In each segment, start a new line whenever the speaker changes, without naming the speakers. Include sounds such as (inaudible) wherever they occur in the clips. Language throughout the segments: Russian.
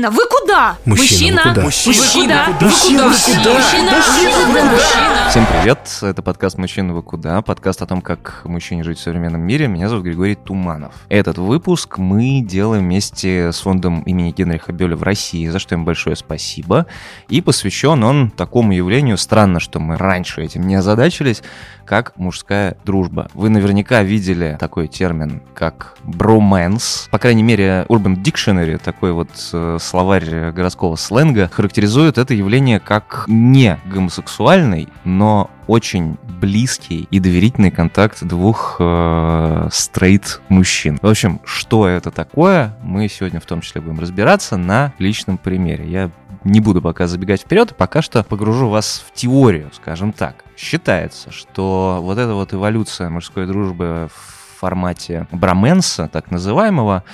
Мужчина, вы куда?
Мужчина, вы куда?
Мужчина,
вы куда?
Мужчина,
Мужчина,
Всем привет, это подкаст «Мужчина, вы куда?» Подкаст о том, как мужчине жить в современном мире. Меня зовут Григорий Туманов. Этот выпуск мы делаем вместе с фондом имени Генриха Бёля в России, за что им большое спасибо. И посвящен он такому явлению, странно, что мы раньше этим не озадачились, как мужская дружба. Вы наверняка видели такой термин, как броманс. По крайней мере, Urban Dictionary, такой вот э, городского сленга, характеризует это явление как не гомосексуальный, но очень близкий и доверительный контакт двух э, стрейт мужчин. В общем, что это такое, мы сегодня в том числе будем разбираться на личном примере. Я не буду пока забегать вперед, пока что погружу вас в теорию, скажем так. Считается, что вот эта вот эволюция мужской дружбы в формате броменса, так называемого,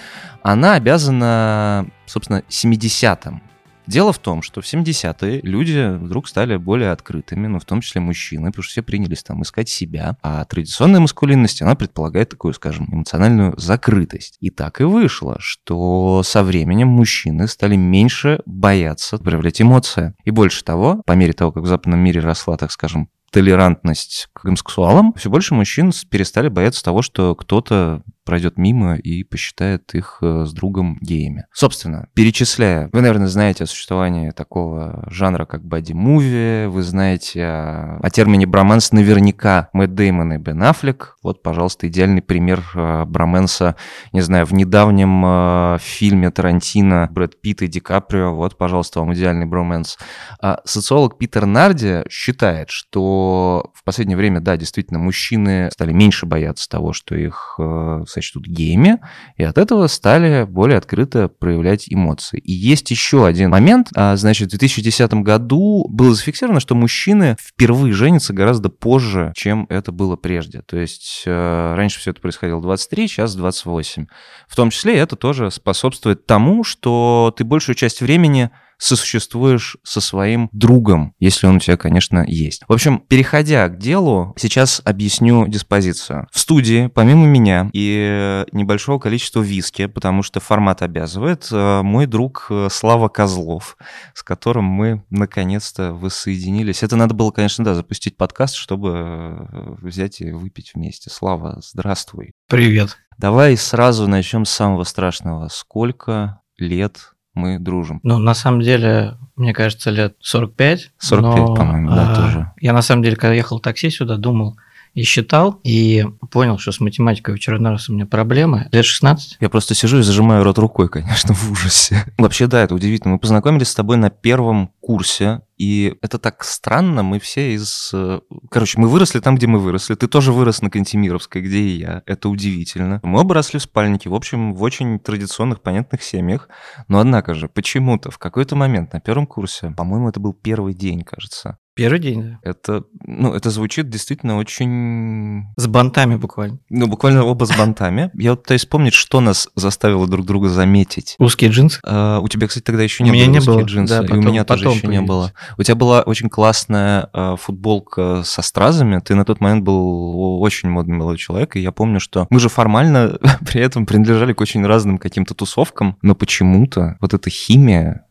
она обязана, собственно, 70-м. Дело в том, что в 70-е люди вдруг стали более открытыми, ну, в том числе мужчины, потому что все принялись там искать себя. А традиционная маскулинность, она предполагает такую, скажем, эмоциональную закрытость. И так и вышло, что со временем мужчины стали меньше бояться проявлять эмоции. И больше того, по мере того, как в западном мире росла, так скажем, толерантность к гомосексуалам, все больше мужчин перестали бояться того, что кто-то пройдет мимо и посчитает их э, с другом геями. Собственно, перечисляя, вы, наверное, знаете о существовании такого жанра, как боди-муви, вы знаете о, о термине броманс наверняка Мэтт Деймон и Бен Аффлек. Вот, пожалуйста, идеальный пример э, броменса, не знаю, в недавнем э, фильме Тарантино Брэд Питт и Ди Каприо, вот, пожалуйста, вам идеальный броменс. А социолог Питер Нарди считает, что в последнее время, да, действительно, мужчины стали меньше бояться того, что их сочтут геями, и от этого стали более открыто проявлять эмоции. И есть еще один момент. А, значит, в 2010 году было зафиксировано, что мужчины впервые женятся гораздо позже, чем это было прежде. То есть э, раньше все это происходило в 23, сейчас 28. В том числе это тоже способствует тому, что ты большую часть времени сосуществуешь со своим другом, если он у тебя, конечно, есть. В общем, переходя к делу, сейчас объясню диспозицию. В студии, помимо меня и небольшого количества виски, потому что формат обязывает, э, мой друг э, Слава Козлов, с которым мы наконец-то воссоединились. Это надо было, конечно, да, запустить подкаст, чтобы э, взять и выпить вместе. Слава, здравствуй.
Привет.
Давай сразу начнем с самого страшного. Сколько лет мы дружим.
Ну, на самом деле, мне кажется, лет 45.
45, но, по-моему, да, а, тоже.
Я, на самом деле, когда ехал в такси сюда, думал, и считал, и понял, что с математикой в очередной раз у меня проблемы. Лет 16.
Я просто сижу и зажимаю рот рукой, конечно, в ужасе. (laughs) Вообще, да, это удивительно. Мы познакомились с тобой на первом курсе, и это так странно, мы все из... Э, короче, мы выросли там, где мы выросли. Ты тоже вырос на Кантемировской, где и я. Это удивительно. Мы оба росли в спальнике, в общем, в очень традиционных, понятных семьях. Но однако же, почему-то в какой-то момент на первом курсе, по-моему, это был первый день, кажется,
Первый день, да.
Это, ну, это звучит действительно очень...
С бантами буквально.
Ну, буквально оба с бантами. Я вот пытаюсь вспомнить, что нас заставило друг друга заметить.
Узкие джинсы?
А, у тебя, кстати, тогда еще не
у меня
было
не
узкие
было.
джинсы.
Да, потом,
и у меня тоже еще
появились.
не было. У тебя была очень классная а, футболка со стразами. Ты на тот момент был очень модный молодой человек. И я помню, что мы же формально (laughs) при этом принадлежали к очень разным каким-то тусовкам. Но почему-то вот эта химия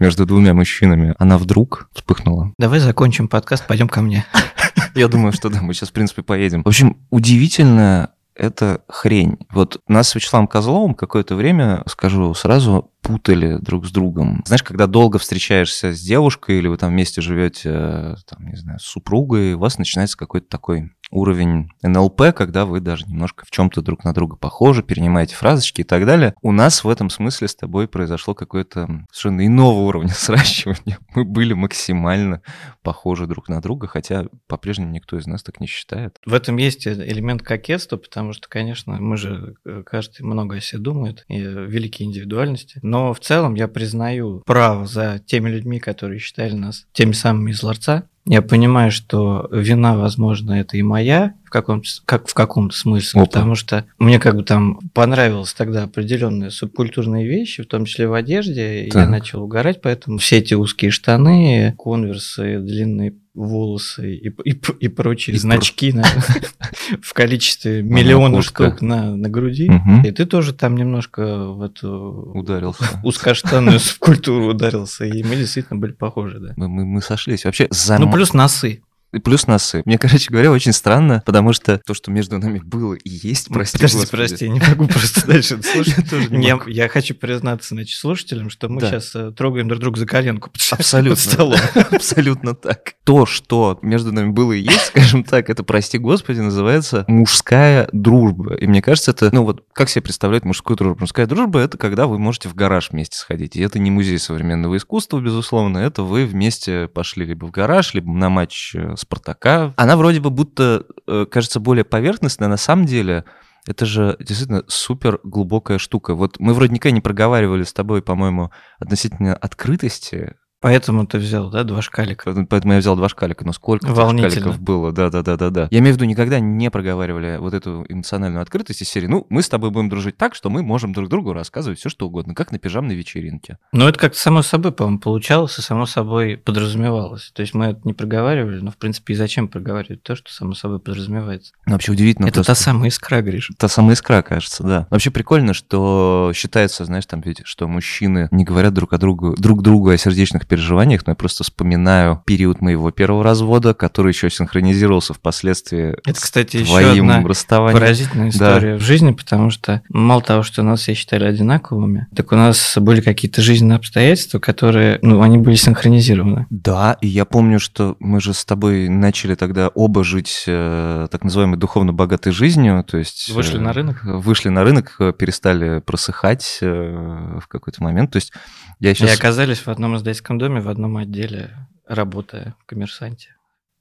между двумя мужчинами, она вдруг вспыхнула.
Давай закончим подкаст, пойдем ко мне. (laughs)
Я думаю, что да, мы сейчас, в принципе, поедем. В общем, удивительно это хрень. Вот нас с Вячеславом Козловым какое-то время, скажу сразу, путали друг с другом. Знаешь, когда долго встречаешься с девушкой или вы там вместе живете, там, не знаю, с супругой, у вас начинается какой-то такой уровень НЛП, когда вы даже немножко в чем-то друг на друга похожи, перенимаете фразочки и так далее. У нас в этом смысле с тобой произошло какое-то совершенно иного уровня (laughs) сращивания. Мы были максимально похожи друг на друга, хотя по-прежнему никто из нас так не считает.
В этом есть элемент кокетства, потому что, конечно, мы же, каждый много о себе думает, и великие индивидуальности. Но в целом я признаю право за теми людьми, которые считали нас теми самыми из ларца, я понимаю, что вина, возможно, это и моя в каком-то, как в каком-то смысле,
Опа.
потому что мне как бы там понравилось тогда определенные субкультурные вещи, в том числе в одежде, и
Так.
я начал угорать, поэтому все эти узкие штаны, конверсы, длинные волосы и, и, и прочие
И
значки на- (laughs) в количестве миллиона
куртка.
штук на, на груди.
Мгм.
И ты тоже там немножко в эту
Ударился. (laughs)
узкоштанную субкультуру ударился, и мы действительно были похожи, да.
Мы, мы, мы сошлись. Вообще, за
Ну, плюс носы.
И плюс носы. Мне, короче говоря, очень странно, потому что то, что между нами было и есть, прости
Подожди,
господи.
прости, я не могу просто дальше слушать.
Я тоже не
Я,
могу.
я хочу признаться, значит, слушателям, что мы сейчас трогаем друг друга за коленку
Абсолютно.
под столом. (laughs) (laughs)
Абсолютно так. То, что между нами было и есть, скажем так, это, прости господи, называется мужская дружба. И мне кажется, это, ну вот, как себе представляют мужскую дружбу? Мужская дружба — это когда вы можете в гараж вместе сходить. И это не музей современного искусства, безусловно, это вы вместе пошли либо в гараж, либо на матч э, Спартака. Она вроде бы будто э, кажется более поверхностной, а на самом деле это же действительно супер глубокая штука. Вот мы вроде никогда не проговаривали с тобой, по-моему, относительно открытости,
Поэтому ты взял, да, два шкалика.
Поэтому поэтому я взял два шкалика. Но сколько шкаликов было? Да, да, да, да, да. Я имею в виду, никогда не проговаривали вот эту эмоциональную открытость из серии. Ну, мы с тобой будем дружить так, что мы можем друг другу рассказывать все, что угодно, как на пижамной вечеринке.
Но это как-то само собой, по-моему, получалось и само собой подразумевалось. То есть мы это не проговаривали, но, в принципе, и зачем проговаривать то, что само собой подразумевается?
Ну, вообще удивительно.
это
просто.
та самая искра, Гриш.
Та самая искра, кажется, да. Вообще прикольно, что считается, знаешь, там ведь, что мужчины не говорят друг о другу, друг другу о сердечных переживаниях, но я просто вспоминаю период моего первого развода, который еще синхронизировался впоследствии
Это, кстати,
с
еще
твоим
одна
расставанием.
Поразительная история в жизни, потому что мало того, что нас все считали одинаковыми, так у нас были какие-то жизненные обстоятельства, которые, ну, они были синхронизированы.
Да, и я помню, что мы же с тобой начали тогда оба жить э, так называемой духовно богатой жизнью, то есть...
Вышли
э,
на рынок?
Вышли на рынок, э, перестали просыхать э, в какой-то момент, то есть я
И
сейчас...
оказались в одном издательском доме, в одном отделе, работая в коммерсанте.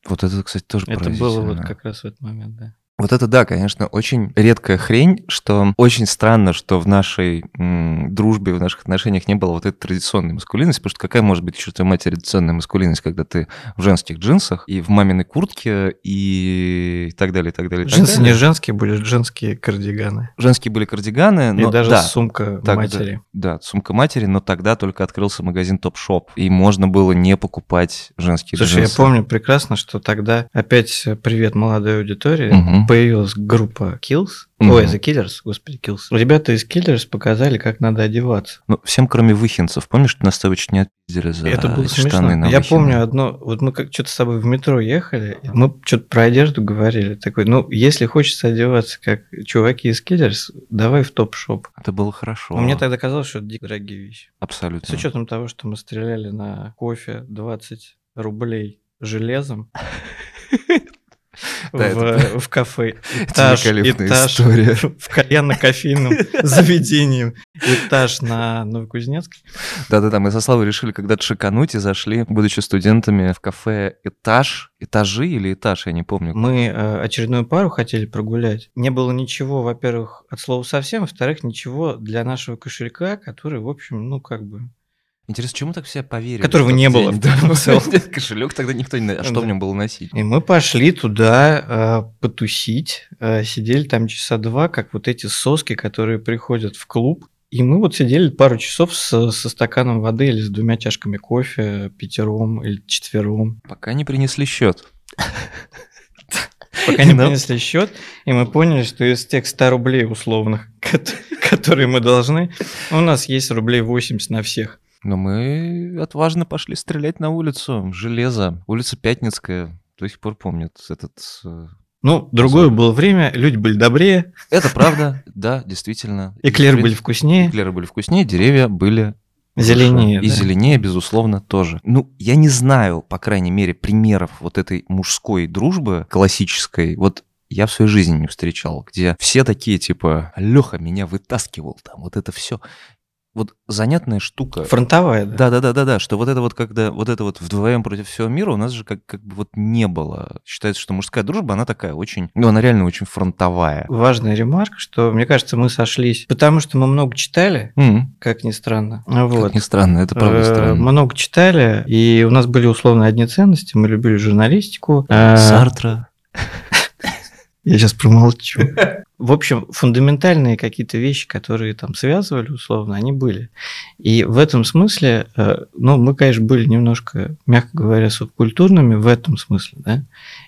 Вот это, кстати, тоже
Это было вот как раз в этот момент, да.
Вот это да, конечно, очень редкая хрень, что очень странно, что в нашей м, дружбе, в наших отношениях не было вот этой традиционной маскулинности, потому что какая может быть еще твоя мать традиционная маскулинность, когда ты в женских джинсах и в маминой куртке и так далее, и так далее. и так
Джинсы
далее.
не женские, были женские кардиганы.
Женские были кардиганы, но
И даже
да,
сумка
так,
матери.
да, сумка матери, но тогда только открылся магазин Topshop, и можно было не покупать женские
Слушай,
джинсы.
я помню прекрасно, что тогда, опять привет молодой аудитории,
Мгм.
Появилась группа Kills,
Мгм.
ой, The Killers, господи, Kills. Ребята из Killers показали, как надо одеваться.
Ну, всем, кроме выхинцев. Помнишь, нас с тобой чуть не отпиздили за
Это было
штаны
смешно.
на
Я помню одно, вот мы как что-то с тобой в метро ехали, мы что-то про одежду говорили. Такой, ну, если хочется одеваться как чуваки из Killers, давай в топ-шоп.
Это было хорошо.
Но мне тогда казалось, что это дико дорогие вещи.
Абсолютно.
С учетом того, что мы стреляли на кофе 20 рублей железом (laughs) в, кафе. Этаж, этаж в кальянно-кофейном (laughs) заведении. Этаж на Новокузнецкой.
Да-да-да, мы со Славой решили когда-то шикануть и зашли, будучи студентами, в кафе «Этаж». Этажи или «Этаж», я не помню.
Мы э, очередную пару хотели прогулять. Не было ничего, во-первых, от слова совсем, во-вторых, ничего для нашего кошелька, который, в общем, ну, как бы...
Интересно, чему так все поверили?
Которого не было. (laughs)
Кошелек тогда никто не... А что в нем было носить?
И мы пошли туда э, потусить, э, сидели там часа два, как вот эти соски, которые приходят в клуб. И мы вот сидели пару часов со, со стаканом воды или с двумя чашками кофе, пятером или четвером.
Пока не принесли счет. (laughs)
Пока не
Да. (laughs)
принесли счет, и мы поняли, что из тех 100 рублей условных, кот- которые мы должны, у нас есть рублей 80 на всех.
Но мы отважно пошли стрелять на улицу. Железо. Улица Пятницкая. До сих пор помнят этот... э,
Ну, другое было время, люди были добрее,
Это правда, да, действительно.
эклеры были вкуснее,
Эклеры были вкуснее, деревья были
зеленее.
И
да.
зеленее, безусловно, тоже. Ну, я не знаю, по крайней мере, примеров вот этой мужской дружбы классической. Вот я в своей жизни не встречал, где все такие типа Леха меня вытаскивал, там вот это все. Вот занятная штука.
Фронтовая, да.
Да, да, да, да, да, что вот это вот, когда вот это вот вдвоем против всего мира у нас же как, как бы вот не было. Считается, что мужская дружба, она такая очень, ну, она реально очень фронтовая.
Важная ремарка, что, мне кажется, мы сошлись, потому что мы много читали,
М,
как ни странно. Вот.
Как ни странно, это правда
Э,
странно.
Много читали, и у нас были условно одни ценности. Мы любили журналистику. Э,
Сартра. (laughs)
Я сейчас промолчу. (laughs) В общем, фундаментальные какие-то вещи, которые там связывали, условно, они были. И в этом смысле, э, ну, мы, конечно, были немножко, мягко говоря, субкультурными в этом смысле, да,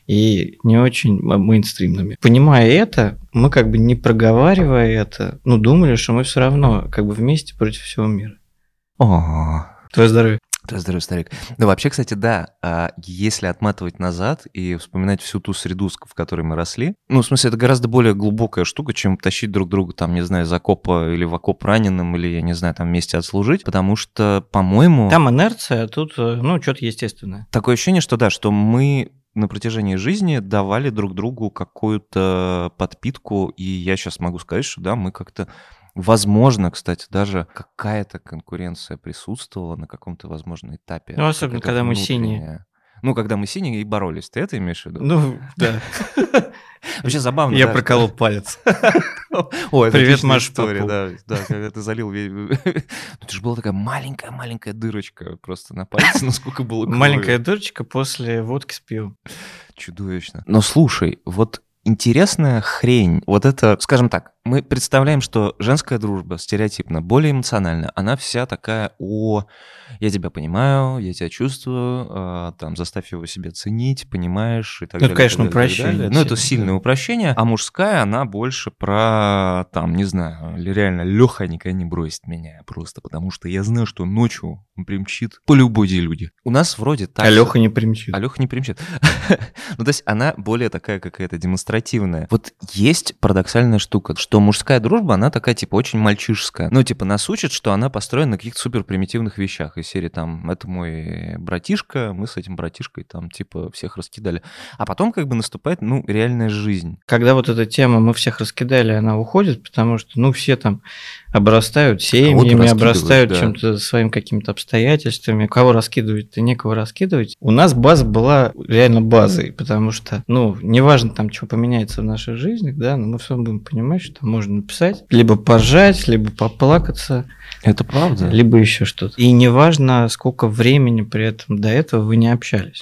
и не очень мейнстримными. Понимая это, мы как бы не проговаривая это, ну, думали, что мы все равно как бы вместе против всего мира.
О,
Твое здоровье.
Здоровье, старик. Ну, вообще, кстати, да, а если отматывать назад и вспоминать всю ту среду, в которой мы росли, ну, в смысле, это гораздо более глубокая штука, чем тащить друг друга, там, не знаю, из окопа или в окоп раненым, или, я не знаю, там, вместе отслужить, потому что, по-моему...
Там инерция, а тут, э, ну, что-то естественное.
Такое ощущение, что да, что мы на протяжении жизни давали друг другу какую-то подпитку, и я сейчас могу сказать, что да, мы как-то Возможно, кстати, даже какая-то конкуренция присутствовала на каком-то, возможно, этапе.
Ну, особенно, когда мы синие.
Ну, когда мы синие и боролись. Ты это имеешь в виду?
Ну, да. (laughs)
Вообще забавно.
Я
да,
проколол палец. (laughs)
Это
Привет, Маша
история, да, да, когда ты залил. (laughs) Ну, это же была такая маленькая-маленькая дырочка просто на пальце, насколько было крови.
Маленькая дырочка после водки с пивом.
Чудовищно. Но слушай, вот интересная хрень. Вот это, скажем так, мы представляем, что женская дружба стереотипно, более эмоциональна. Она вся такая о я тебя понимаю, я тебя чувствую, а, там, заставь его себе ценить, понимаешь, и так
Ну,
далее.
конечно,
так далее,
упрощение
далее. Ну, это
сильно,
сильное упрощение. А мужская, она больше про, там, не знаю, реально Леха никогда не бросит меня просто, потому что я знаю, что ночью он примчит по любой делюде. У нас вроде так...
А Леха не примчит.
а Леха не примчит. (laughs) ну, то есть она более такая какая-то демонстративная. Вот есть парадоксальная штука, что мужская дружба, она такая, типа, очень мальчишеская. Ну, типа, нас учат, что она построена на каких-то супер примитивных вещах. Из серии, там, это мой братишка, мы с этим братишкой, там, типа, всех раскидали. А потом, как бы, наступает, ну, реальная жизнь.
Когда вот эта тема «мы всех раскидали», она уходит, потому что, ну, все там обрастают семьями, обрастают
да.
чем-то своими какими-то обстоятельствами. Кого раскидывать, то некого раскидывать. У нас база была реально базой, потому что, ну, неважно там, что поменяется в нашей жизни, да, но мы все будем понимать, что можно написать, либо поржать, либо поплакаться,
Это правда?
либо еще что-то. И неважно, сколько времени при этом до этого вы не общались.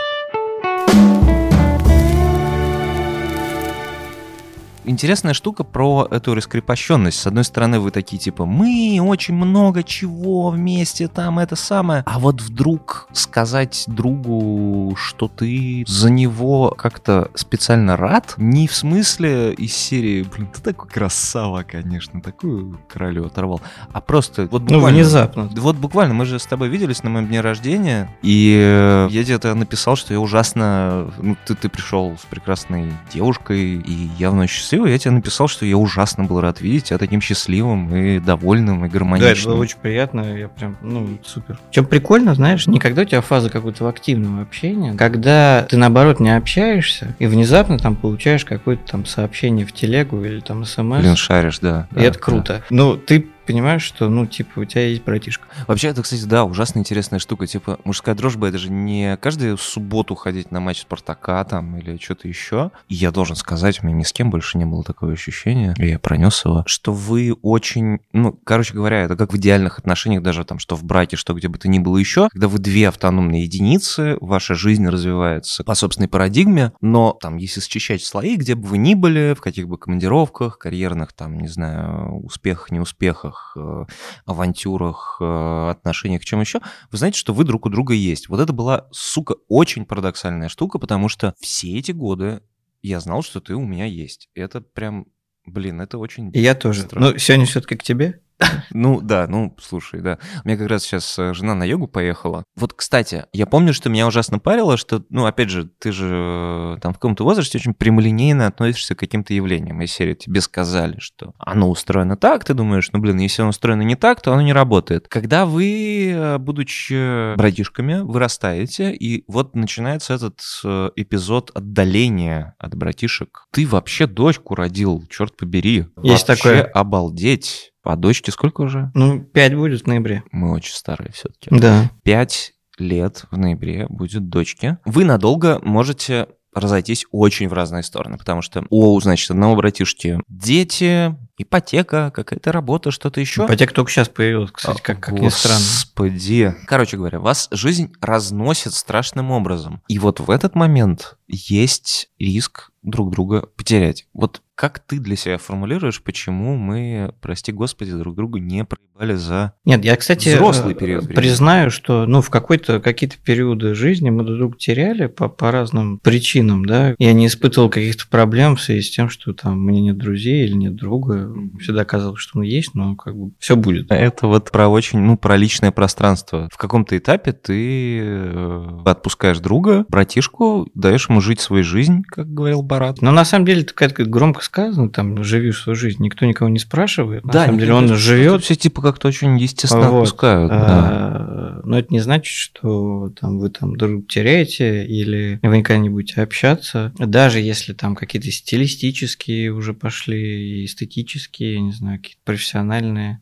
Интересная штука про эту раскрепощенность. С одной стороны, вы такие типа, мы очень много чего вместе, там это самое. А вот вдруг сказать другу, что ты за него как-то специально рад, не в смысле из серии, блин, ты такой красава, конечно, такую королю оторвал, а просто вот
Ну,
буквально...
внезапно.
Да Вот буквально, мы же с тобой виделись на моем дне рождения, и я где-то написал, что я ужасно... Ну, ты, ты пришел с прекрасной девушкой и явно счастливый. Я тебе написал, что я ужасно был рад видеть тебя таким счастливым и довольным, и
Да, это
гармоничным.
было очень приятно, я прям, ну, супер. Чем прикольно, знаешь, не когда у тебя фаза какого-то активного общения, когда ты, наоборот, не общаешься, и внезапно там получаешь какое-то там сообщение в телегу или там смс,
Блин, шаришь, да.
и
да,
это
да.
круто. Ну, ты понимаешь, что, ну, типа, у тебя есть братишка.
Вообще, это, кстати, да, ужасно интересная штука. Типа, мужская дружба, это же не каждую субботу ходить на матч Спартака там или что-то еще. И я должен сказать, у меня ни с кем больше не было такого ощущения, и я пронес его, что вы очень, ну, короче говоря, это как в идеальных отношениях, даже там, что в браке, что где бы то ни было еще, когда вы две автономные единицы, ваша жизнь развивается по собственной парадигме, но там, если счищать слои, где бы вы ни были, в каких бы командировках, карьерных, там, не знаю, успехах, неуспехах, э, авантюрах, э, отношениях, чем еще, вы знаете, что вы друг у друга есть. Вот это была, сука, очень парадоксальная штука, потому что все эти годы я знал, что ты у меня есть. Это прям, блин, это очень...
И я тоже.
Странно.
Ну, сегодня все-таки к тебе. (laughs)
Ну да, ну слушай, да. У меня как раз сейчас э, жена на йогу поехала. Вот, кстати, я помню, что меня ужасно парило, что, ну, опять же, ты же э, там в каком-то возрасте очень прямолинейно относишься к каким-то явлениям. Из серии тебе сказали, что оно устроено так, ты думаешь, ну, блин, если оно устроено не так, то оно не работает. Когда вы, э, будучи братишками, вырастаете, и вот начинается этот эпизод отдаления от братишек. Ты вообще дочку родил, черт побери.
Есть
Вообще
такое.
обалдеть. А дочке сколько уже?
Ну, пять будет в ноябре.
Мы очень старые все-таки.
Да.
Пять лет в ноябре будет дочке. Вы надолго можете разойтись очень в разные стороны, потому что у, значит, одного братишки дети, ипотека, какая-то работа, что-то еще.
Ипотека только сейчас появилась, кстати, как, как ни странно.
Господи. Короче говоря, вас жизнь разносит страшным образом. И вот в этот момент есть риск друг друга потерять. Вот как ты для себя формулируешь, почему мы, прости господи, друг друга не проебали за
Нет, я, кстати,
взрослый
э,
период времени?
признаю, что ну, в какой-то, какие-то периоды жизни мы друг друга теряли по, по разным причинам, да. Я не испытывал каких-то проблем в связи с тем, что там меня нет друзей или нет друга. Всегда казалось, что он есть, но как бы все будет.
Это вот про очень, ну, про личное пространство. В каком-то этапе ты э, отпускаешь друга, братишку, даешь ему жить свою жизнь, как говорил Барат.
Но на самом деле, это как громко сказано, там, живи свою жизнь, никто никого не спрашивает. На самом
никто
деле, он живет,
Все типа как-то очень естественно
Вот.
отпускают. да.
А, Но это не значит, что там, вы там друг теряете или вы никогда не будете общаться. Даже если там какие-то стилистические уже пошли, эстетические, не знаю, какие-то профессиональные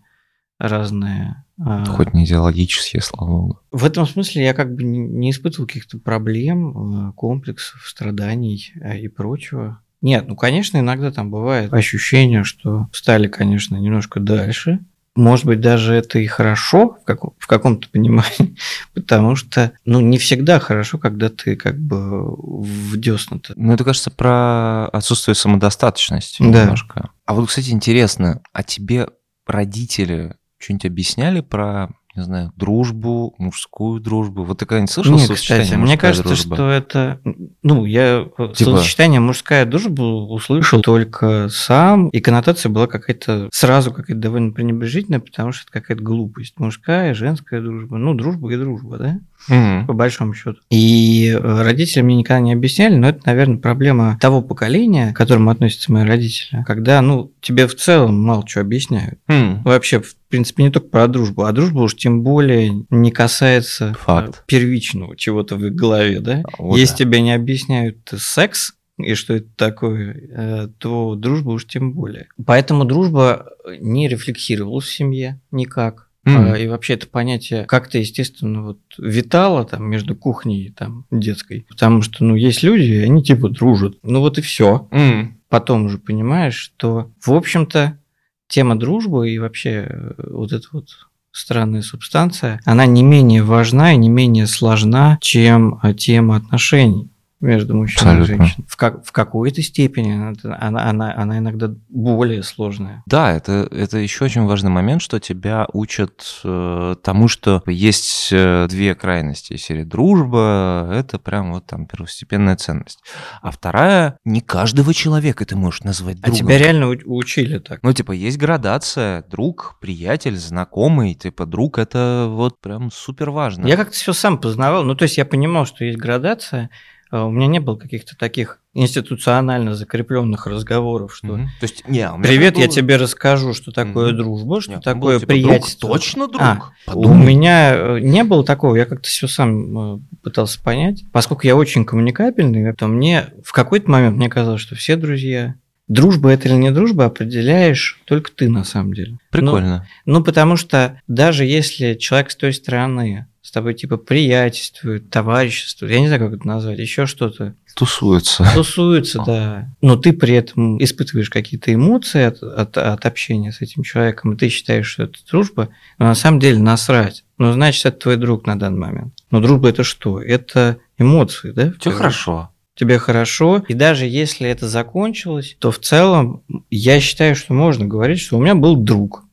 разные. а,
Хоть не идеологические, слава богу.
В этом смысле я как бы не- испытывал каких-то проблем, э, комплексов, страданий и прочего. Нет, ну, конечно, иногда там бывает ощущение, что стали, конечно, немножко дальше. Может быть, даже это и хорошо в, каком- в каком-то понимании, (laughs) потому что, ну, не всегда хорошо, когда ты как бы в десна-то.
Ну, это, кажется, про отсутствие самодостаточности
Да.
немножко. А вот, кстати, интересно, а тебе родители что-нибудь объясняли про, не знаю, дружбу, мужскую дружбу? Вот ты когда-нибудь слышал
Не,
словосочетание
кстати, мне
«мужская
кажется,
дружба»?
что это... Ну, я
Типа-
словосочетание «мужская дружба» услышал только сам, и коннотация была какая-то сразу какая-то довольно пренебрежительная, потому что это какая-то глупость. Мужская, женская дружба. Ну, дружба и дружба, да?
Мгм.
По большому счету. И э, родители мне никогда не объясняли, но это, наверное, проблема того поколения, к которому относятся мои родители, когда, ну, тебе в целом мало чего объясняют.
Хм.
Вообще, в принципе, не только про дружбу, а дружба уж тем более не касается
Факт.
э, первичного чего-то в их голове, да?
О,
Если
да.
тебе не объясняют секс и что это такое, э, то дружба уж тем более. Поэтому дружба не рефлексировалась в семье никак. А, И вообще это понятие как-то, естественно, вот витало там между кухней и там детской. Потому что, ну, есть люди, и они типа дружат. Ну вот и все
М.
потом уже понимаешь, что, в общем-то, тема дружбы и вообще э, вот эта вот странная субстанция, она не менее важна и не менее сложна, чем э, тема отношений между мужчиной и
Абсолютно.
женщиной. В, как, в какой-то степени она, она, она, иногда более сложная.
Да, это, это еще очень важный момент, что тебя учат э, тому, что есть э, две крайности. из Серии дружба – это прям вот там первостепенная ценность. А вторая – не каждого человека ты можешь назвать
А
другом.
тебя реально учили так.
Ну, типа, есть градация, друг, приятель, знакомый, типа, друг – это вот прям супер важно.
Я как-то все сам познавал. Ну, то есть я понимал, что есть градация. А У меня не было каких-то таких институционально закрепленных разговоров, что
Мгм. То есть, не, меня
Привет,
так
я
было-
тебе расскажу, что такое
Мгм.
дружба, что
Нет, там
такое
было, типа, друг,
приятельство.
точно друг?
А, У меня э, не было такого, я как-то все сам э, пытался понять. Поскольку я очень коммуникабельный, то мне в какой-то момент мне казалось, что все друзья. Дружба это или не дружба определяешь только ты на самом деле.
Прикольно.
Ну, потому что даже если человек с той стороны с тобой типа приятельствует, товариществует, я не знаю, как это назвать, еще что-то,
Тусуются.
тусуется, да. Но ты при этом испытываешь какие-то эмоции от, от, от общения с этим человеком, и ты считаешь, что это дружба, но на самом деле насрать. Ну, значит, это твой друг на данный момент. Но дружба это что? Это эмоции, да?
Все хорошо.
Тебе хорошо, и даже если это закончилось, то в целом я считаю, что можно говорить, что у меня был друг.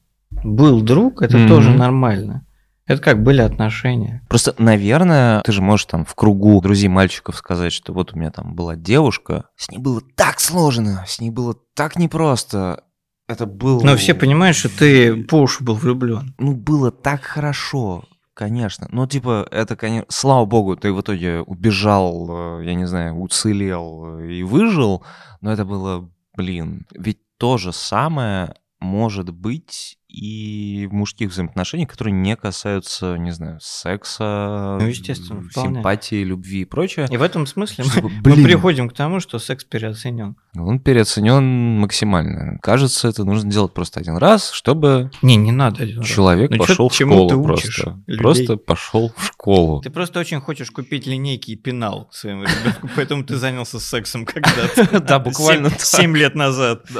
Был друг, это
Мгм.
тоже нормально. Это как были отношения.
Просто, наверное, ты же можешь там в кругу друзей мальчиков сказать, что вот у меня там была девушка, с ней было так сложно, с ней было так непросто. Это было...
Но все понимают, что ты по уши был влюблен.
Ну, было так хорошо, конечно. Ну, типа, это, конечно... Слава богу, ты в итоге убежал, э, я не знаю, уцелел и выжил, но это было, блин, ведь то же самое может быть и в мужских взаимоотношениях, которые не касаются, не знаю, секса,
Ну, естественно, вполне.
симпатии, любви и прочее.
И в этом смысле мы,
Чтобы,
мы
блин,
приходим к тому, что секс переоценен.
он переоценен максимально. Кажется, это нужно делать просто один раз, чтобы
Не, не надо один раз.
человек
Ну,
пошел в
чему ты
школу
учишь
просто.
людей?
Просто пошел в школу.
Ты просто очень хочешь купить линейки и пенал своему ребенку, поэтому ты занялся сексом когда-то. (laughs)
Да, буквально
Семь-
так.
Семь лет назад. (laughs)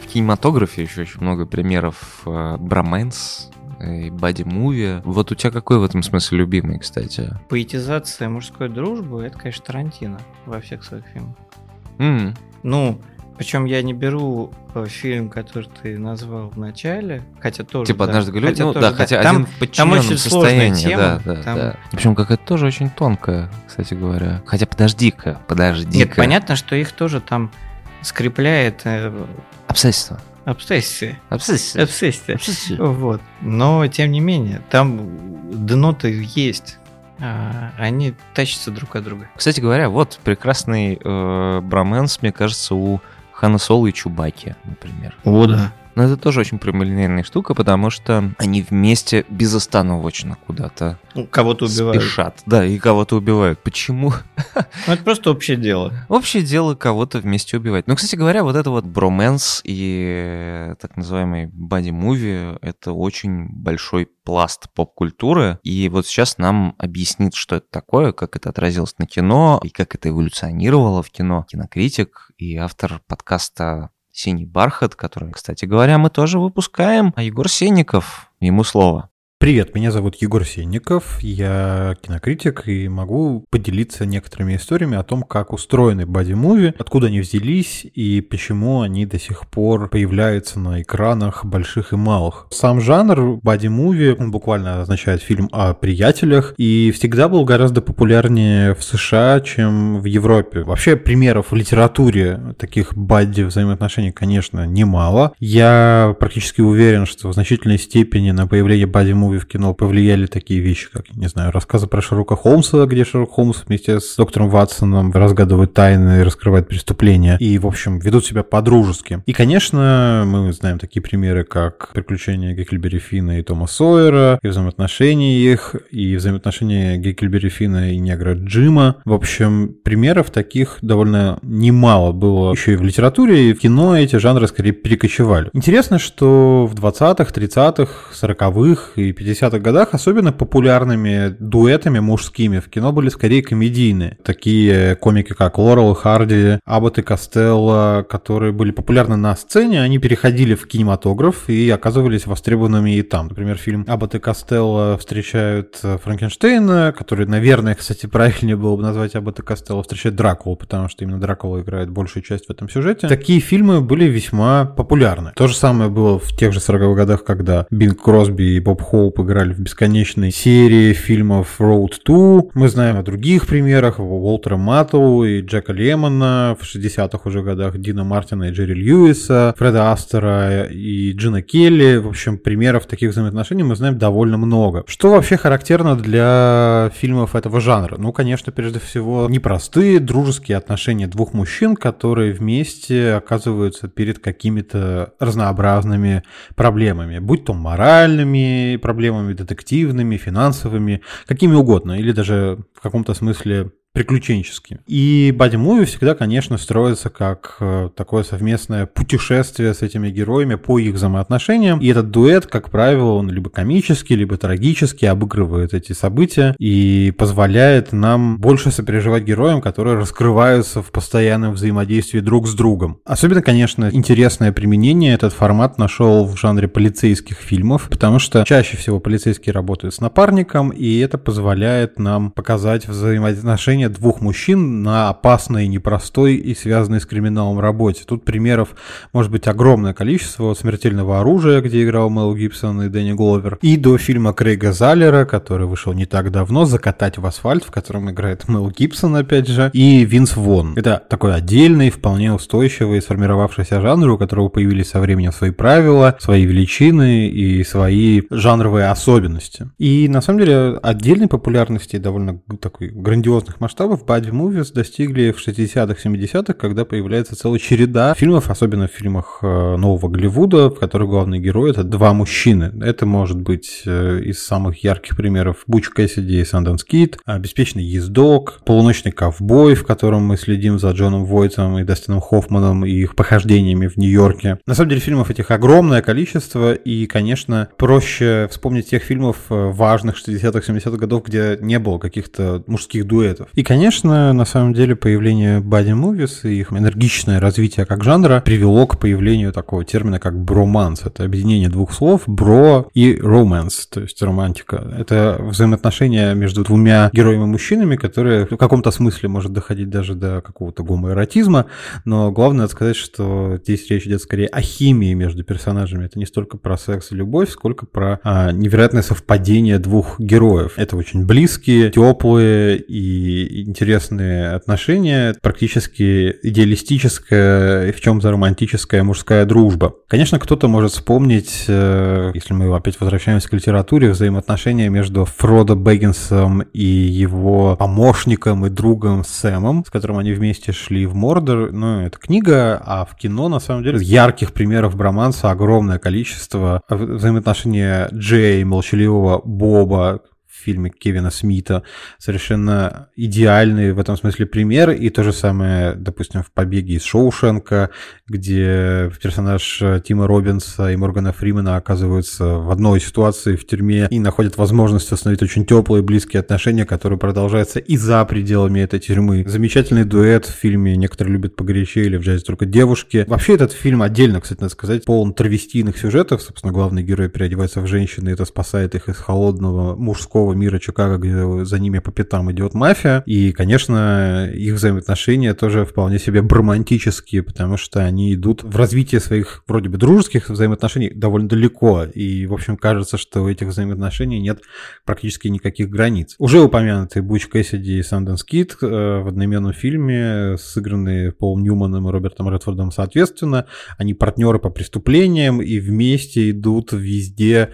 В кинематографе еще очень много примеров э, Браменс э, и Бади Муви. Вот у тебя какой в этом смысле любимый, кстати?
Поэтизация мужской дружбы — это, конечно, Тарантино во всех своих фильмах. Ну, причем я не беру э, фильм, который ты назвал в начале, хотя тоже.
Типа
да,
однажды говорю,
хотя
ну
тоже
да, хотя
Там-
один в подчиненном
очень
состоянии,
тема,
да, да,
там-
да. Причем какая-то тоже очень тонкая, кстати говоря. Хотя подожди-ка, подожди-ка.
Нет, понятно, что их тоже там скрепляет э,
Обстоятельства.
обстоятельства.
Обстоятельства.
Обстоятельства.
Обстоятельства.
Вот. Но, тем не менее, там дно-то есть. А, они тащатся друг от друга.
Кстати говоря, вот прекрасный э, броменс, мне кажется, у Хана Соло и Чубаки, например.
О, да.
Но это тоже очень прямолинейная штука, потому что они вместе безостановочно куда-то
Ну, Кого-то убивают.
спешат. Да, и кого-то убивают. Почему? (laughs)
Ну, это просто общее дело.
Общее дело кого-то вместе убивать. Ну, кстати говоря, вот это вот броменс и э, так называемый боди-муви — это очень большой пласт поп-культуры. И вот сейчас нам объяснит, что это такое, как это отразилось на кино и как это эволюционировало в кино. Кинокритик и автор подкаста «Синий бархат», который, кстати говоря, мы тоже выпускаем. А Егор Сенников, ему слово.
Привет, меня зовут Егор Сенников, я кинокритик и могу поделиться некоторыми историями о том, как устроены боди-муви, откуда они взялись и почему они до сих пор появляются на экранах больших и малых. Сам жанр боди-муви, он буквально означает фильм о приятелях, и всегда был гораздо популярнее в США, чем в Европе. Вообще примеров в литературе таких бадди взаимоотношений, конечно, немало. Я практически уверен, что в значительной степени на появление бадди-муви в кино повлияли такие вещи, как, не знаю, рассказы про Шерлока Холмса, где Шерлок Холмс вместе с доктором Ватсоном разгадывает тайны и раскрывает преступления, и, в общем, ведут себя по-дружески. И, конечно, мы знаем такие примеры, как «Приключения Геккельбери Финна и Тома Сойера», и взаимоотношения их, и взаимоотношения Геккельбери Финна и негра Джима. В общем, примеров таких довольно немало было еще и в литературе, и в кино эти жанры скорее перекочевали. Интересно, что в 20-х, 30-х, 40-х и 50-х годах особенно популярными дуэтами мужскими в кино были скорее комедийные. Такие комики, как Лорел и Харди, Аббот и Костелло, которые были популярны на сцене, они переходили в кинематограф и оказывались востребованными и там. Например, фильм Аббот и Костелло встречают э, Франкенштейна, который, наверное, кстати, (laughs) правильнее было бы назвать Аббот и Костелло встречают Дракулу, потому что именно Дракула играет большую часть в этом сюжете. Такие фильмы были весьма популярны. То же самое было в тех же 40-х годах, когда Бинг Кросби и Боб Хоуп играли в бесконечной серии фильмов Road 2. Мы знаем о других примерах, Уолтера Маттоу и Джека Лемона в 60-х уже годах, Дина Мартина и Джерри Льюиса, Фреда Астера и Джина Келли. В общем, примеров таких взаимоотношений мы знаем довольно много. Что вообще характерно для фильмов этого жанра? Ну, конечно, прежде всего, непростые дружеские отношения двух мужчин, которые вместе оказываются перед какими-то разнообразными проблемами, будь то моральными проблемами, детективными, финансовыми, какими угодно, или даже в каком-то смысле приключенческими. И боди-муви всегда, конечно, строится как э, такое совместное путешествие с этими героями по их взаимоотношениям. И этот дуэт, как правило, он либо комический, либо трагически обыгрывает эти события и позволяет нам больше сопереживать героям, которые раскрываются в постоянном взаимодействии друг с другом. Особенно, конечно, интересное применение этот формат нашел в жанре полицейских фильмов, потому что чаще всего полицейские работают с напарником, и это позволяет нам показать взаимоотношения двух мужчин на опасной, непростой и связанной с криминалом работе. Тут примеров может быть огромное количество. От «Смертельного оружия», где играл Мел Гибсон и Дэнни Гловер, и до фильма Крейга Заллера, который вышел не так давно, «Закатать в асфальт», в котором играет Мел Гибсон, опять же, и Винс Вон. Это такой отдельный, вполне устойчивый, сформировавшийся жанр, у которого появились со временем свои правила, свои величины и свои жанровые особенности. И на самом деле отдельной популярности довольно такой грандиозных масштабов Body Movies достигли в 60-х, 70-х, когда появляется целая череда фильмов, особенно в фильмах э, нового Голливуда, в которых главные герои — это два мужчины. Это может быть э, из самых ярких примеров Буч Кэссиди и Санденс Кит, «Беспечный ездок», «Полуночный ковбой», в котором мы следим за Джоном Войтом и Дастином Хоффманом и их похождениями в Нью-Йорке. На самом деле фильмов этих огромное количество, и, конечно, проще вспомнить тех фильмов э, важных 60-х, 70-х годов, где не было каких-то мужских дуэтов. И, конечно, на самом деле появление body movies и их энергичное развитие как жанра привело к появлению такого термина, как броманс. Это объединение двух слов бро и romance, то есть романтика. Это взаимоотношения между двумя героями-мужчинами, которые в каком-то смысле может доходить даже до какого-то гомоэротизма, но главное сказать, что здесь речь идет скорее о химии между персонажами. Это не столько про секс и любовь, сколько про а, невероятное совпадение двух героев. Это очень близкие, теплые и интересные отношения, практически идеалистическая в чем-то романтическая мужская дружба. Конечно, кто-то может вспомнить, э, если мы опять возвращаемся к литературе, взаимоотношения между Фродо Бэггинсом и его помощником и другом Сэмом, с которым они вместе шли в Мордор. Ну, это книга, а в кино, на самом деле, ярких примеров броманса огромное количество. Взаимоотношения Джей, молчаливого Боба, фильме Кевина Смита, совершенно идеальный в этом смысле пример, и то же самое, допустим, в «Побеге из Шоушенка», где персонаж Тима Робинса и Моргана Фримена оказываются в одной ситуации в тюрьме и находят возможность установить очень теплые близкие отношения, которые продолжаются и за пределами этой тюрьмы. Замечательный дуэт в фильме «Некоторые любят погорячее» или «В джазе только девушки». Вообще этот фильм отдельно, кстати, надо сказать, полон травестийных сюжетов. Собственно, главный герой переодевается в женщину, и это спасает их из холодного мужского другого мира Чикаго, где за ними по пятам идет мафия. И, конечно, их взаимоотношения тоже вполне себе романтические, потому что они идут в развитие своих вроде бы дружеских взаимоотношений довольно далеко. И, в общем, кажется, что у этих взаимоотношений нет практически никаких границ. Уже упомянутый Буч Кэссиди и Санденс Кит э, в одноименном фильме, сыгранные Полом Ньюманом и Робертом Редфордом соответственно, они партнеры по преступлениям и вместе идут везде,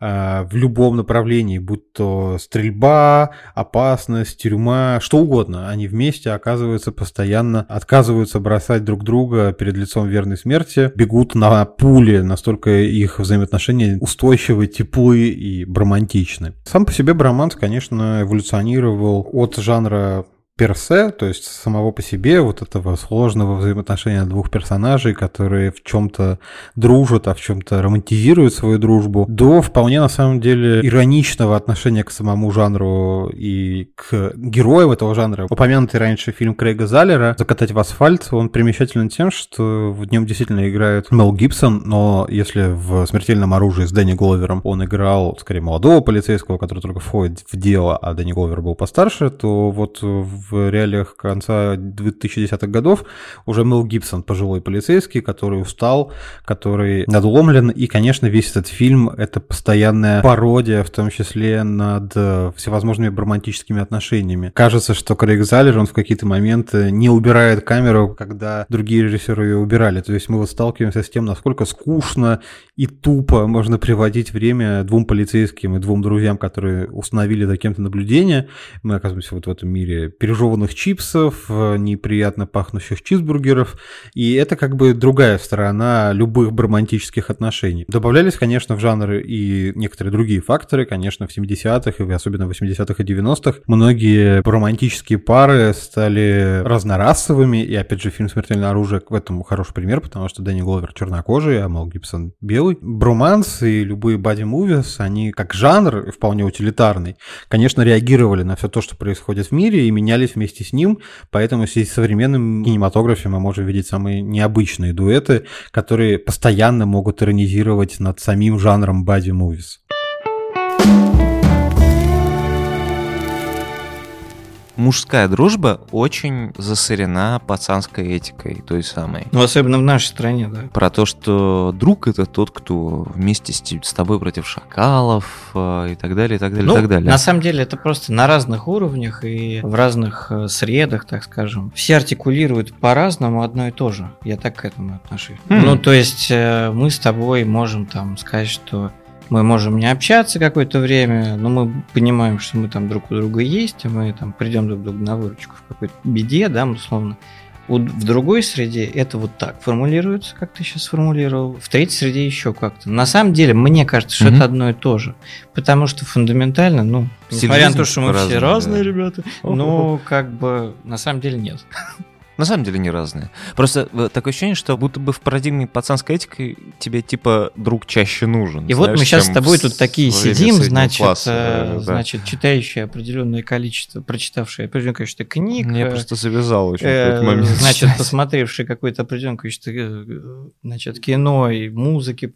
э, в любом направлении, будь то стрельба, опасность, тюрьма, что угодно. Они вместе оказываются постоянно, отказываются бросать друг друга перед лицом верной смерти, бегут на пули, настолько их взаимоотношения устойчивы, теплые и романтичны. Сам по себе броманс, конечно, эволюционировал от жанра персе, то есть самого по себе вот этого сложного взаимоотношения двух персонажей, которые в чем-то дружат, а в чем-то романтизируют свою дружбу, до вполне на самом деле ироничного отношения к самому жанру и к героям этого жанра. Упомянутый раньше фильм Крейга Заллера «Закатать в асфальт», он примечателен тем, что в нем действительно играет Мел Гибсон, но если в «Смертельном оружии» с Дэнни Гловером он играл, скорее, молодого полицейского, который только входит в дело, а Дэнни Гловер был постарше, то вот в в реалиях конца 2010-х годов уже Мел Гибсон, пожилой полицейский, который устал, который надломлен. И, конечно, весь этот фильм — это постоянная пародия, в том числе над э, всевозможными романтическими отношениями. Кажется, что Крейг Заллер, он в какие-то моменты не убирает камеру, когда другие режиссеры ее убирали. То есть мы вот сталкиваемся с тем, насколько скучно и тупо можно приводить время двум полицейским и двум друзьям, которые установили за кем-то наблюдение. Мы оказываемся вот в этом мире пережеванных чипсов, э, неприятно пахнущих чизбургеров. И это как бы другая сторона любых романтических отношений. Добавлялись, конечно, в жанры и некоторые другие факторы. Конечно, в 70-х и особенно в 80-х и 90-х многие романтические пары стали разнорасовыми. И опять же, фильм «Смертельное оружие» в этом хороший пример, потому что Дэнни Гловер чернокожий, а Мел Гибсон белый. Броманс и любые боди-мувис, они как жанр вполне утилитарный, конечно, реагировали на все то, что происходит в мире и менялись вместе с ним, поэтому в современном кинематографе мы можем видеть самые необычные дуэты, которые постоянно могут иронизировать над самим жанром боди-мувис.
Мужская дружба очень засорена пацанской этикой, той самой.
Ну, особенно в нашей стране, да.
Про то, что друг это тот, кто вместе с, с тобой против шакалов э, и так далее, и так далее,
ну,
и так далее.
На самом деле это просто на разных уровнях и в разных э, средах, так скажем. Все артикулируют по-разному одно и то же. Я так к этому отношусь. Mm. Ну, то есть э, мы с тобой можем там сказать, что мы можем не общаться какое-то время, но мы понимаем, что мы там друг у друга есть, и мы там придем друг другу на выручку в какой-то беде, да, условно. В другой среде это вот так формулируется, как ты сейчас сформулировал. В третьей среде еще как-то. На самом деле, мне кажется, что mm-hmm. это одно и то же. Потому что фундаментально, ну,
несмотря на то,
что мы все разные да. ребята, ну, как бы, на самом деле нет.
На самом деле не разные. Просто э, такое ощущение, что будто бы в парадигме пацанской этики тебе типа друг чаще нужен.
И вот
знаешь,
мы сейчас с тобой тут такие сидим, значит,
класса,
э,
да.
значит, читающие определенное количество, прочитавшие определенное количество книг,
Мне
э,
просто завязал очень
э,
этот момент. (laughs)
значит, посмотревшие какое-то определенное количество значит, кино и музыки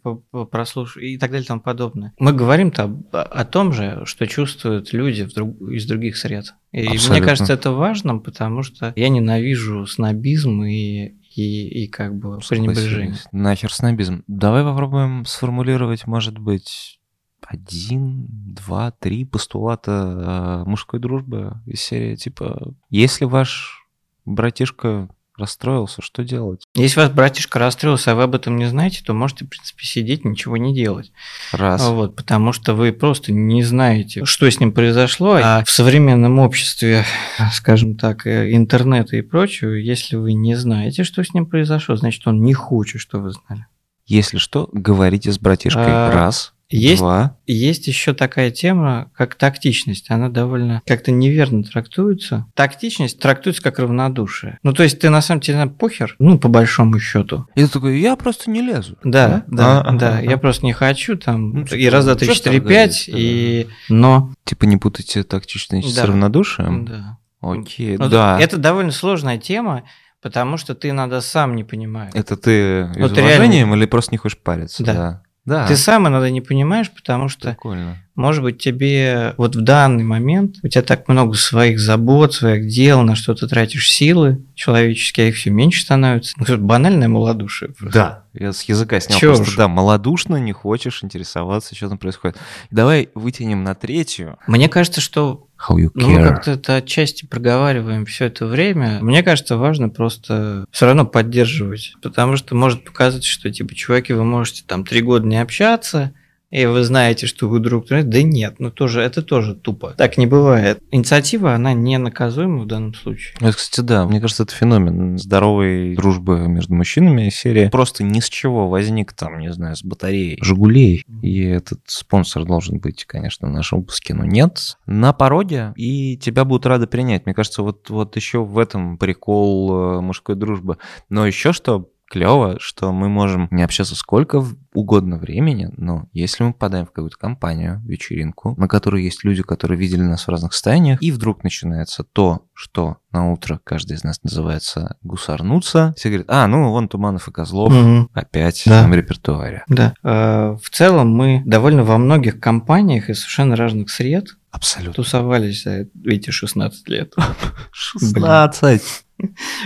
прослушав и так далее и тому подобное. Мы говорим-то об- о том же, что чувствуют люди друг- из других сред. И мне
Абсолютно.
кажется, это важно, потому что я ненавижу снобизм и, и, и как бы пренебрежение.
Согласились. Нахер снобизм. Давай попробуем сформулировать, может быть, один, два, три постулата э, мужской дружбы из серии типа, если ваш братишка расстроился, что делать?
Если вас братишка расстроился, а вы об этом не знаете, то можете, в принципе, сидеть, ничего не делать.
Раз.
Вот, потому что вы просто не знаете, что с ним произошло. А в современном обществе, скажем так, э, интернета и прочего, если вы не знаете, что с ним произошло, значит, он не хочет, чтобы вы знали.
Если что, говорите с братишкой.
А,
Раз,
Есть,
два.
есть еще такая тема, как тактичность. Она довольно как-то неверно трактуется. Тактичность трактуется как равнодушие. Ну, то есть ты на самом деле похер, ну, по большому счету.
И ты такой, я просто не лезу.
Да, да,
А,
да.
ага,
Я
ага.
просто не хочу там
Ну,
и
типа,
раз, два, три, четыре, пять, и... Но...
Типа не путайте тактичность с
Да.
равнодушием.
Да.
Окей,
Ну,
да.
Это довольно сложная тема, потому что ты иногда сам не понимаешь.
Это ты из
Вот
уважением или просто не хочешь париться?
Да.
Да. Да.
Ты сам иногда не понимаешь, потому что,
Прикольно.
Может быть, тебе вот в данный момент у тебя так много своих забот, своих дел, на что ты тратишь силы человеческие, а их все меньше становится. Ну, банальное малодушие. просто.
Да. Я с языка снял
Чё
просто,
уж.
да, малодушно не хочешь интересоваться, что там происходит. Давай вытянем на третью.
Мне кажется, что
How you
Ну, мы
care.
как-то это отчасти проговариваем все это время. Мне кажется, важно просто все равно поддерживать. Потому что может показаться, что, типа, чуваки, вы можете там три года не общаться, и вы знаете, что вы друг друга... Да нет, ну тоже, это тоже тупо. Так не бывает. Инициатива, она не наказуема в данном случае.
Ну, Это, кстати, да, мне кажется, это феномен здоровой дружбы между мужчинами. Серия просто ни с чего возник там, не знаю, с батареей «Жигулей». И этот спонсор должен быть, конечно, в нашем выпуске, но нет. На породе, и тебя будут рады принять. Мне кажется, вот, вот еще в этом прикол э, мужской дружбы. Но еще что клево, что мы можем не общаться сколько угодно времени, но если мы попадаем в какую-то компанию, вечеринку, на которой есть люди, которые видели нас в разных состояниях, и вдруг начинается то, что на утро каждый из нас называется гусарнуться, все говорят, а, ну, вон Туманов и Козлов
Мгм.
опять
Да.
в репертуаре.
Да. Э, В целом мы довольно во многих компаниях из совершенно разных сред
Абсолютно.
тусовались за эти 16 лет. (laughs)
16.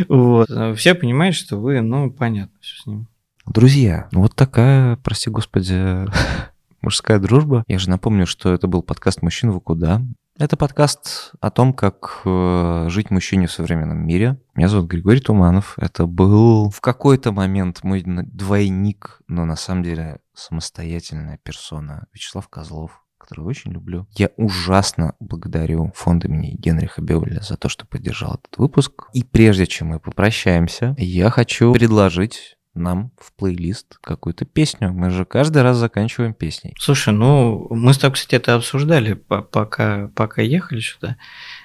Вот. Э, Все понимают, что вы, ну, понятно все с ним.
Друзья, ну вот такая, прости господи, (laughs) мужская дружба. Я же напомню, что это был подкаст «Мужчин в куда». Это подкаст о том, как э, жить мужчине в современном мире. Меня зовут Григорий Туманов. Это был в какой-то момент мой двойник, но на самом деле самостоятельная персона Вячеслав Козлов которого очень люблю. Я ужасно благодарю фонд имени Генриха Беуля за то, что поддержал этот выпуск. И прежде чем мы попрощаемся, я хочу предложить нам в плейлист какую-то песню. Мы же каждый раз заканчиваем песней.
Слушай, ну, мы с тобой, кстати, это обсуждали, по- пока, пока ехали сюда.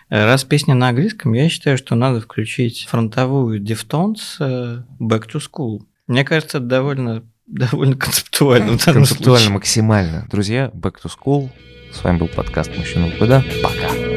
Раз песня на английском, я считаю, что надо включить фронтовую Deftones э, Back to School. Мне кажется, это довольно, довольно концептуально.
Концептуально
случае.
максимально. Друзья, Back to School. С вами был подкаст «Мужчина в куда». Пока.